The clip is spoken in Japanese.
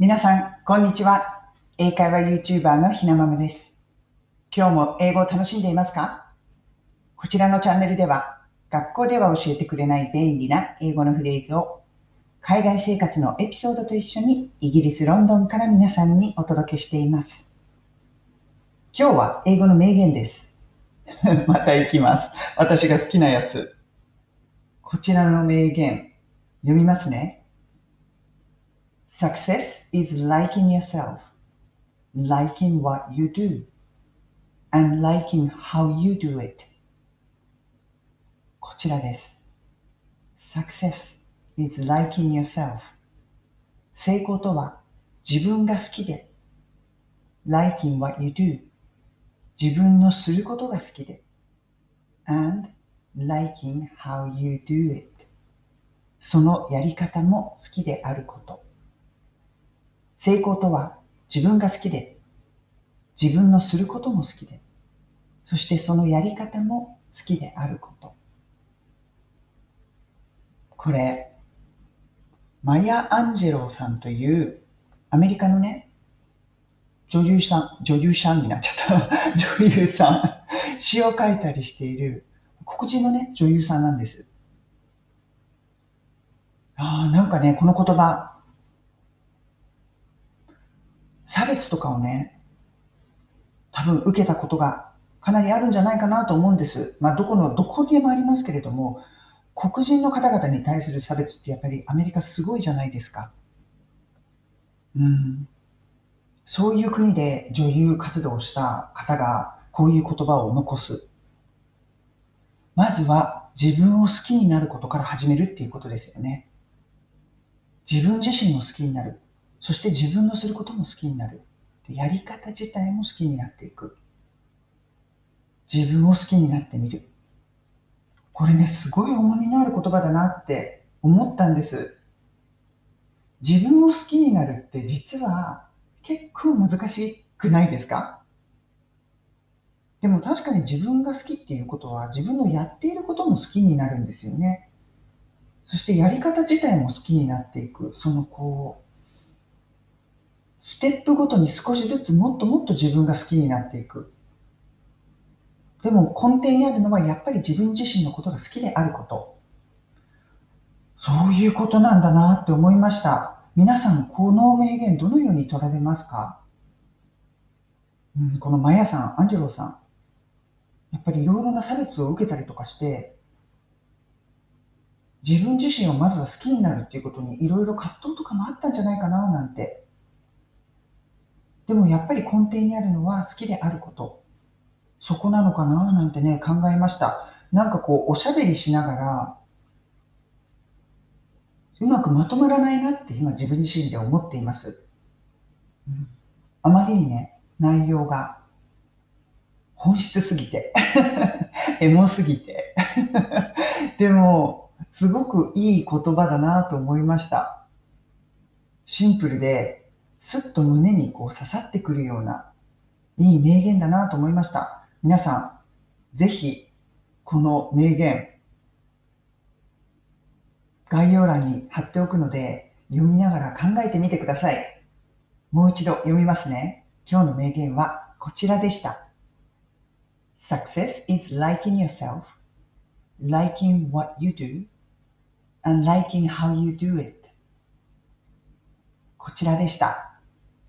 皆さん、こんにちは。英会話 YouTuber のひなままです。今日も英語を楽しんでいますか？こちらのチャンネルでは、学校では教えてくれない便利な英語のフレーズを、海外生活のエピソードと一緒にイギリス・ロンドンから皆さんにお届けしています。今日は英語の名言です。また行きます。私が好きなやつ。こちらの名言、読みますね。Success is liking yourself, liking what you do, and liking how you do it. こちらです。Success is liking yourself. 成功とは自分が好きで、liking what you do. 自分のすることが好きで、and liking how you do it. そのやり方も好きであること。成功とは自分が好きで、自分のすることも好きで、そしてそのやり方も好きであること。これ、マヤ・アンジェローさんというアメリカのね、女優さん、女優さんになっちゃった。女優さん。詩を書いたりしている黒人のね、女優さんなんです。ああ、なんかね、この言葉、差別とかをね、多分受けたことがかなりあるんじゃないかなと思うんです。まあ、どこの、どこでもありますけれども、黒人の方々に対する差別ってやっぱりアメリカすごいじゃないですか。うん。そういう国で女優活動をした方がこういう言葉を残す。まずは自分を好きになることから始めるっていうことですよね。自分自身を好きになる。そして自分のすることも好きになる。やり方自体も好きになっていく。自分を好きになってみる。これね、すごい重みのある言葉だなって思ったんです。自分を好きになるって実は結構難しくないですか？でも確かに自分が好きっていうことは自分のやっていることも好きになるんですよね。そしてやり方自体も好きになっていく。そのこう、ステップごとに少しずつもっともっと自分が好きになっていく。でも根底にあるのはやっぱり自分自身のことが好きであること。そういうことなんだなって思いました。皆さん、この名言どのように取られますか、うん、このマヤさん、アンジェロさん。やっぱりいろいろな差別を受けたりとかして、自分自身をまずは好きになるっていうことにいろいろ葛藤とかもあったんじゃないかななんてでもやっぱり根底にあるのは好きであること。そこなのかな？なんてね、考えました。なんかこう、おしゃべりしながら、うまくまとまらないなって今自分自身で思っています。あまりにね、内容が本質すぎて、エモすぎて。でも、すごくいい言葉だなと思いました。シンプルですっと胸にこう刺さってくるような、いい名言だなと思いました。皆さん、ぜひ、この名言、概要欄に貼っておくので、読みながら考えてみてください。もう一度読みますね。今日の名言はこちらでした。Success is liking yourself, liking what you do, and liking how you do it. こちらでした。